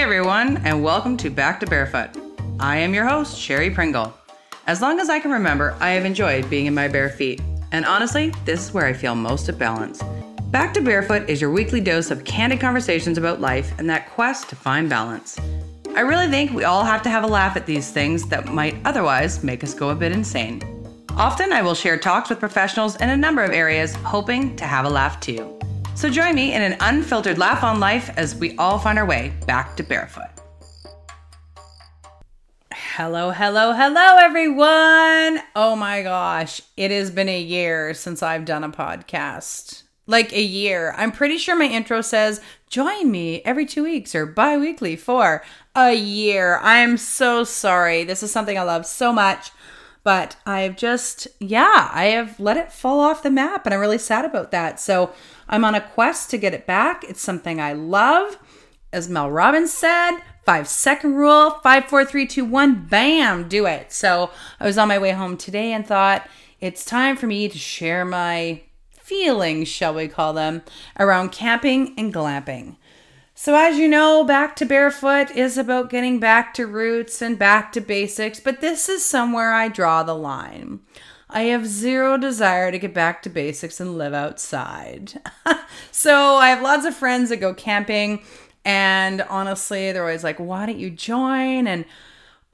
Everyone, and welcome to Back to Barefoot. I am your host, Sherry Pringle. As long as I can remember, I have enjoyed being in my bare feet, and honestly, this is where I feel most at balance. Back to Barefoot is your weekly dose of candid conversations about life and that quest to find balance. I really think we all have to have a laugh at these things that might otherwise make us go a bit insane. Often, I will share talks with professionals in a number of areas, hoping to have a laugh too. So join me in an unfiltered laugh on life as we all find our way back to barefoot. Hello, hello, hello, everyone. Oh my gosh, it has been a year since I've done a podcast. Like a year. I'm pretty sure my intro says, join me every two weeks or bi weekly for a year. I'm so sorry. This is something I love so much. But I've just, yeah, I have let it fall off the map and I'm really sad about that. So I'm on a quest to get it back. It's something I love. As Mel Robbins said, five second rule, five, four, three, two, one, bam, do it. So I was on my way home today and thought it's time for me to share my feelings, shall we call them, around camping and glamping. So, as you know, Back to Barefoot is about getting back to roots and back to basics, but this is somewhere I draw the line. I have zero desire to get back to basics and live outside. so, I have lots of friends that go camping, and honestly, they're always like, Why don't you join? And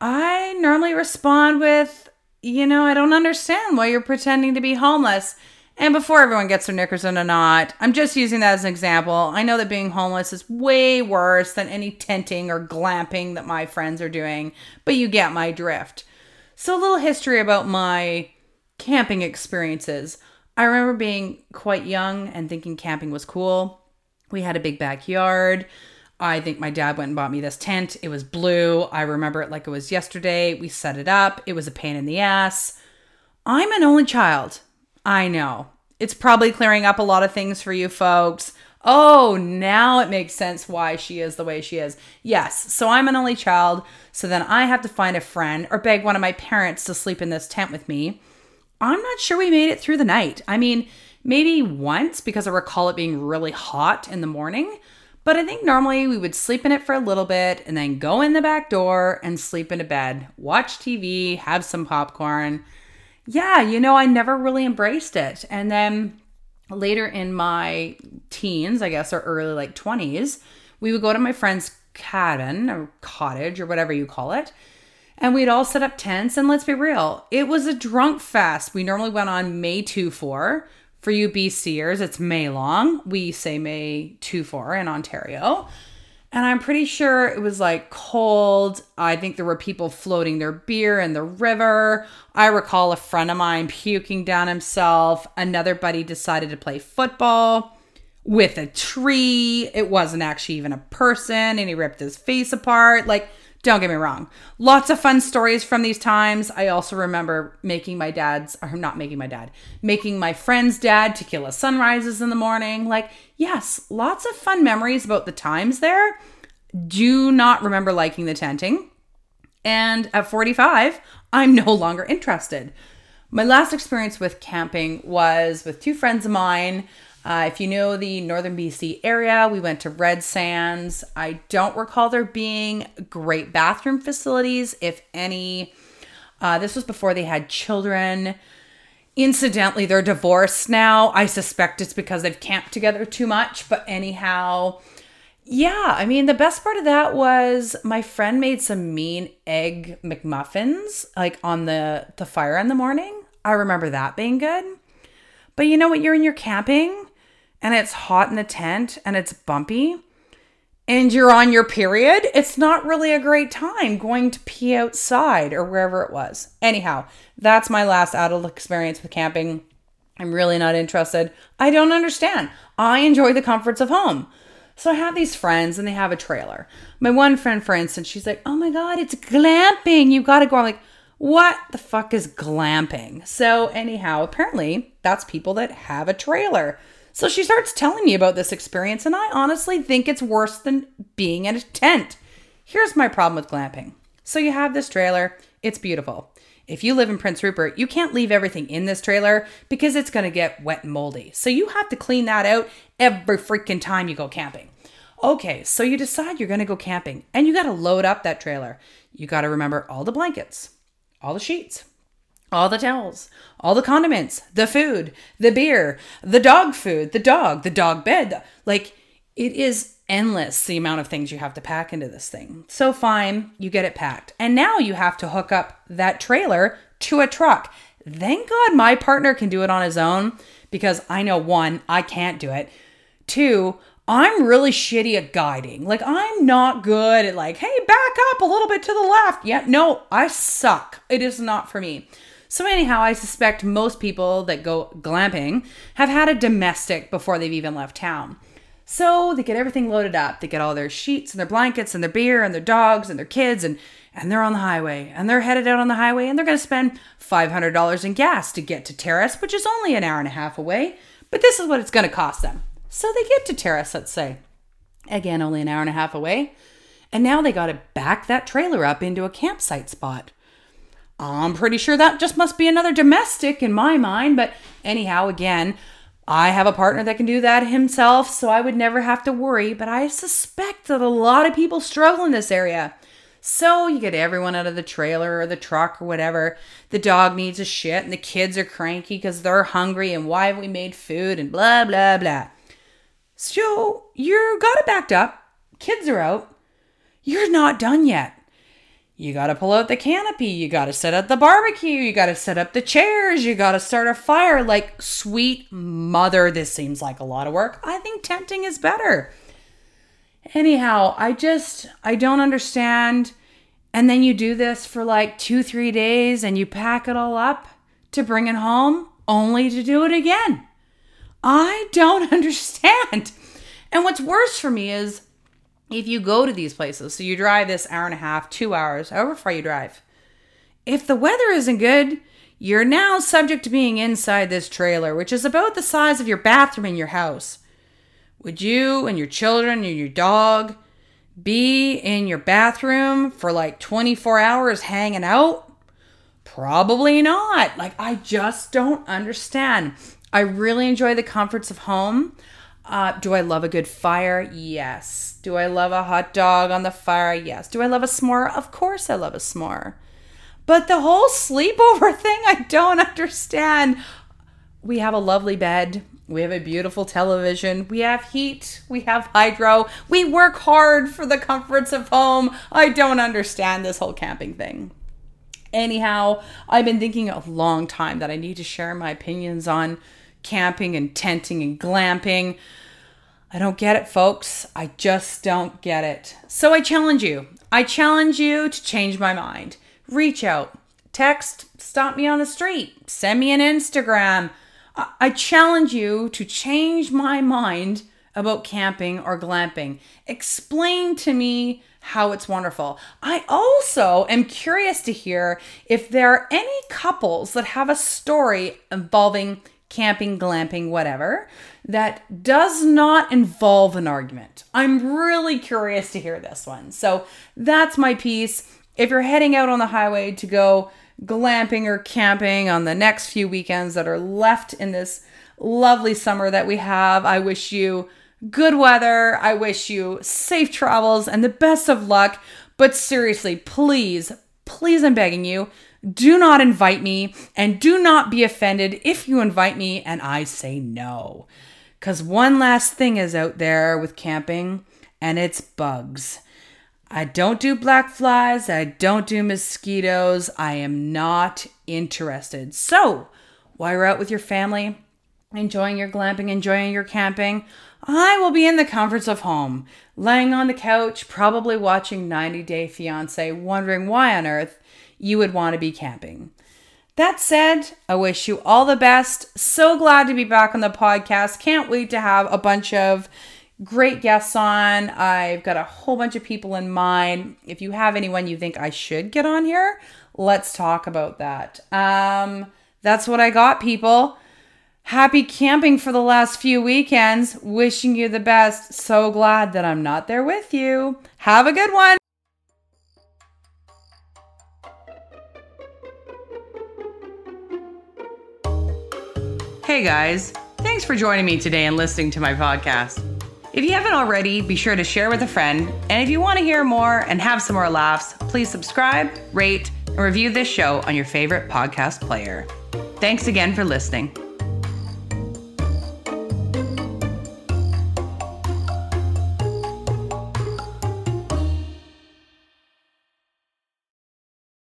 I normally respond with, You know, I don't understand why you're pretending to be homeless. And before everyone gets their knickers in a knot, I'm just using that as an example. I know that being homeless is way worse than any tenting or glamping that my friends are doing, but you get my drift. So, a little history about my camping experiences. I remember being quite young and thinking camping was cool. We had a big backyard. I think my dad went and bought me this tent. It was blue. I remember it like it was yesterday. We set it up. It was a pain in the ass. I'm an only child. I know. It's probably clearing up a lot of things for you folks. Oh, now it makes sense why she is the way she is. Yes, so I'm an only child, so then I have to find a friend or beg one of my parents to sleep in this tent with me. I'm not sure we made it through the night. I mean, maybe once because I recall it being really hot in the morning, but I think normally we would sleep in it for a little bit and then go in the back door and sleep in a bed, watch TV, have some popcorn yeah, you know, I never really embraced it. And then later in my teens, I guess, or early like 20s, we would go to my friend's cabin or cottage or whatever you call it. And we'd all set up tents. And let's be real, it was a drunk fest. We normally went on May 2 4. For you BCers, it's May long. We say May 2 4 in Ontario. And I'm pretty sure it was like cold. I think there were people floating their beer in the river. I recall a friend of mine puking down himself. Another buddy decided to play football with a tree. It wasn't actually even a person, and he ripped his face apart. Like, don't get me wrong. Lots of fun stories from these times. I also remember making my dad's, or not making my dad, making my friend's dad tequila sunrises in the morning. Like, yes, lots of fun memories about the times there. Do not remember liking the tenting. And at 45, I'm no longer interested. My last experience with camping was with two friends of mine. Uh, if you know the northern BC area, we went to Red Sands. I don't recall there being great bathroom facilities, if any. Uh, this was before they had children. Incidentally, they're divorced now. I suspect it's because they've camped together too much. But anyhow, yeah, I mean, the best part of that was my friend made some mean egg McMuffins like on the, the fire in the morning. I remember that being good. But you know what? You're in your camping and it's hot in the tent and it's bumpy and you're on your period, it's not really a great time going to pee outside or wherever it was. Anyhow, that's my last adult experience with camping. I'm really not interested. I don't understand. I enjoy the comforts of home. So I have these friends and they have a trailer. My one friend, for instance, she's like, Oh my God, it's glamping. You got to go. I'm like, What the fuck is glamping? So, anyhow, apparently that's people that have a trailer. So she starts telling me about this experience, and I honestly think it's worse than being in a tent. Here's my problem with glamping. So you have this trailer, it's beautiful. If you live in Prince Rupert, you can't leave everything in this trailer because it's to get wet and moldy. So you have to clean that out every freaking time you go camping. Okay, so you decide you're to go camping and you got to load up that trailer. You got to remember all the blankets, all the sheets, all the towels, all the condiments, the food, the beer, the dog food, the dog, the dog bed. Like it is endless the amount of things you have to pack into this thing. So fine, you get it packed. And now you have to hook up that trailer to a truck. Thank God my partner can do it on his own because I know one, I can't do it. Two, I'm really shitty at guiding. Like I'm not good at like, hey, back up a little bit to the left. Yeah, no, I suck. It is not for me. So anyhow, I suspect most people that go glamping have had a domestic before they've even left town. So they get everything loaded up. They get all their sheets and their blankets and their beer and their dogs and their kids and and they're on the highway and they're headed out on the highway and they're going to spend $500 in gas to get to Terrace, which is only an hour and a half away. But this is what it's going to cost them. So they get to Terrace, let's say. Again, only an hour and a half away. And now they got to back that trailer up into a campsite spot. I'm pretty sure that just must be another domestic in my mind. But anyhow, again, I have a partner that can do that himself, so I would never have to worry. But I suspect that a lot of people struggle in this area. So you get everyone out of the trailer or the truck or whatever. The dog needs a shit and the kids are cranky because they're hungry and why have we made food and blah, blah, blah. So you got it backed up. Kids are out. You're not done yet. You got to pull out the canopy. You got to set up the barbecue. You got to set up the chairs. You got to start a fire. Like, sweet mother, this seems like a lot of work. I think tenting is better. Anyhow, I just, I don't understand. And then you do this for like two, three days and you pack it all up to bring it home only to do it again. I don't understand. And what's worse for me is if you go to these places, so you drive this hour and a half, two hours, however far you drive, if the weather isn't good, you're now subject to being inside this trailer, which is about the size of your bathroom in your house. Would you and your children and your dog be in your bathroom for like 24 hours hanging out? Probably not. Like, I just don't understand. I really enjoy the comforts of home. Uh, do I love a good fire? Yes. Do I love a hot dog on the fire? Yes. Do I love a s'more? Of course, I love a s'more. But the whole sleepover thing, I don't understand. We have a lovely bed. We have a beautiful television. We have heat. We have hydro. We work hard for the comforts of home. I don't understand this whole camping thing. Anyhow, I've been thinking a long time that I need to share my opinions on camping and tenting and glamping. I don't get it, folks. I just don't get it. So I challenge you. I challenge you to change my mind. Reach out, text, stop me on the street, send me an Instagram I challenge you to change my mind about camping or glamping. Explain to me how it's wonderful. I also am curious to hear if there are any couples that have a story involving camping, glamping, whatever, that does not involve an argument. I'm really curious to hear this one. So that's my piece. If you're heading out on the highway to go glamping or camping on the next few weekends that are left in this lovely summer that we have. I wish you good weather. I wish you safe travels and the best of luck. But seriously, please, please, I'm begging you, do not invite me and do not be offended if you invite me and I say no. Because one last thing is out there with camping, and it's bugs. I don't do black flies. I don't do mosquitoes. I am not interested. So, while you're out with your family, enjoying your glamping, enjoying your camping, I will be in the comforts of home, laying on the couch, probably watching 90 Day Fiance, wondering why on earth you would want to be camping. That said, I wish you all the best. So glad to be back on the podcast. Can't wait to have a bunch of great guests on. I've got a whole bunch of people in mind. If you have anyone you think I should get on here, let's talk about that. Um, that's what I got, people. Happy camping for the last few weekends. Wishing you the best. So glad that I'm not there with you. Have a good one. Hey guys, thanks for joining me today and listening to my podcast. If you haven't already, be sure to share with a friend. And if you want to hear more and have some more laughs, please subscribe, rate, and review this show on your favorite podcast player. Thanks again for listening.